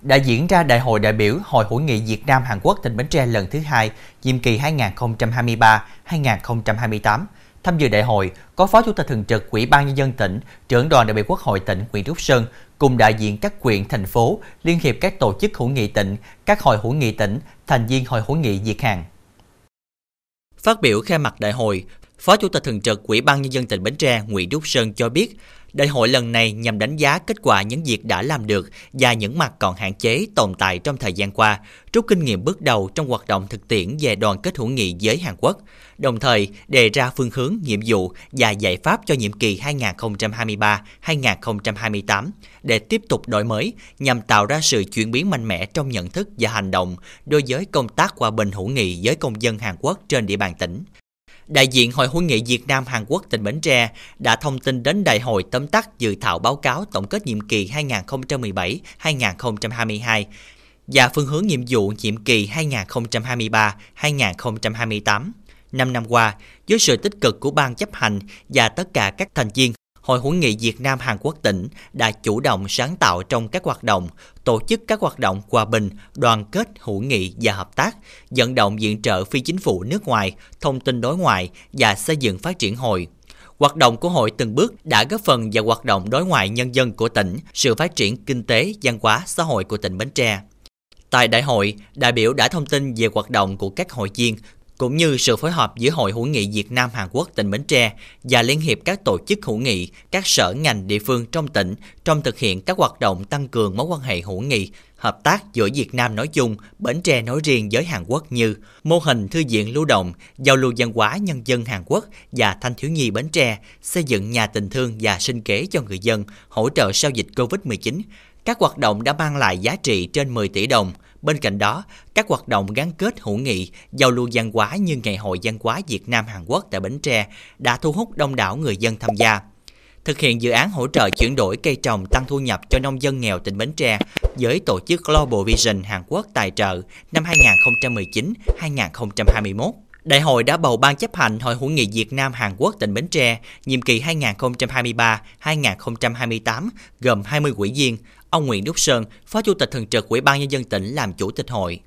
đã diễn ra Đại hội đại biểu Hội hữu nghị Việt Nam Hàn Quốc tỉnh Bến Tre lần thứ hai, nhiệm kỳ 2023-2028. Tham dự đại hội có Phó Chủ tịch thường trực Ủy ban nhân dân tỉnh, trưởng đoàn đại biểu Quốc hội tỉnh Nguyễn Trúc Sơn cùng đại diện các quyện, thành phố, liên hiệp các tổ chức hữu nghị tỉnh, các hội hữu nghị tỉnh, thành viên Hội hữu nghị Việt Hàn. Phát biểu khai mạc đại hội, Phó Chủ tịch thường trực Ủy ban nhân dân tỉnh Bến Tre Nguyễn Trúc Sơn cho biết, Đại hội lần này nhằm đánh giá kết quả những việc đã làm được và những mặt còn hạn chế tồn tại trong thời gian qua, rút kinh nghiệm bước đầu trong hoạt động thực tiễn về đoàn kết hữu nghị với Hàn Quốc, đồng thời đề ra phương hướng, nhiệm vụ và giải pháp cho nhiệm kỳ 2023-2028 để tiếp tục đổi mới nhằm tạo ra sự chuyển biến mạnh mẽ trong nhận thức và hành động đối với công tác hòa bình hữu nghị với công dân Hàn Quốc trên địa bàn tỉnh đại diện Hội hữu nghị Việt Nam Hàn Quốc tỉnh Bến Tre đã thông tin đến đại hội tóm tắt dự thảo báo cáo tổng kết nhiệm kỳ 2017-2022 và phương hướng nhiệm vụ nhiệm kỳ 2023-2028. Năm năm qua, với sự tích cực của ban chấp hành và tất cả các thành viên Hội hữu nghị Việt Nam Hàn Quốc tỉnh đã chủ động sáng tạo trong các hoạt động, tổ chức các hoạt động hòa bình, đoàn kết hữu nghị và hợp tác, vận động viện trợ phi chính phủ nước ngoài, thông tin đối ngoại và xây dựng phát triển hội. Hoạt động của hội từng bước đã góp phần vào hoạt động đối ngoại nhân dân của tỉnh, sự phát triển kinh tế, văn hóa, xã hội của tỉnh Bến Tre. Tại đại hội, đại biểu đã thông tin về hoạt động của các hội viên cũng như sự phối hợp giữa Hội hữu nghị Việt Nam Hàn Quốc tỉnh Bến Tre và Liên hiệp các tổ chức hữu nghị, các sở ngành địa phương trong tỉnh trong thực hiện các hoạt động tăng cường mối quan hệ hữu nghị, hợp tác giữa Việt Nam nói chung, Bến Tre nói riêng với Hàn Quốc như mô hình thư viện lưu động, giao lưu văn hóa nhân dân Hàn Quốc và thanh thiếu nhi Bến Tre, xây dựng nhà tình thương và sinh kế cho người dân, hỗ trợ sau dịch Covid-19. Các hoạt động đã mang lại giá trị trên 10 tỷ đồng – Bên cạnh đó, các hoạt động gắn kết hữu nghị, giao lưu văn hóa như Ngày hội văn hóa Việt Nam Hàn Quốc tại Bến Tre đã thu hút đông đảo người dân tham gia. Thực hiện dự án hỗ trợ chuyển đổi cây trồng tăng thu nhập cho nông dân nghèo tỉnh Bến Tre với tổ chức Global Vision Hàn Quốc tài trợ năm 2019-2021. Đại hội đã bầu ban chấp hành Hội hữu nghị Việt Nam Hàn Quốc tỉnh Bến Tre nhiệm kỳ 2023-2028 gồm 20 ủy viên, Ông Nguyễn Đức Sơn, Phó Chủ tịch Thường trực Ủy ban Nhân dân tỉnh làm chủ tịch hội.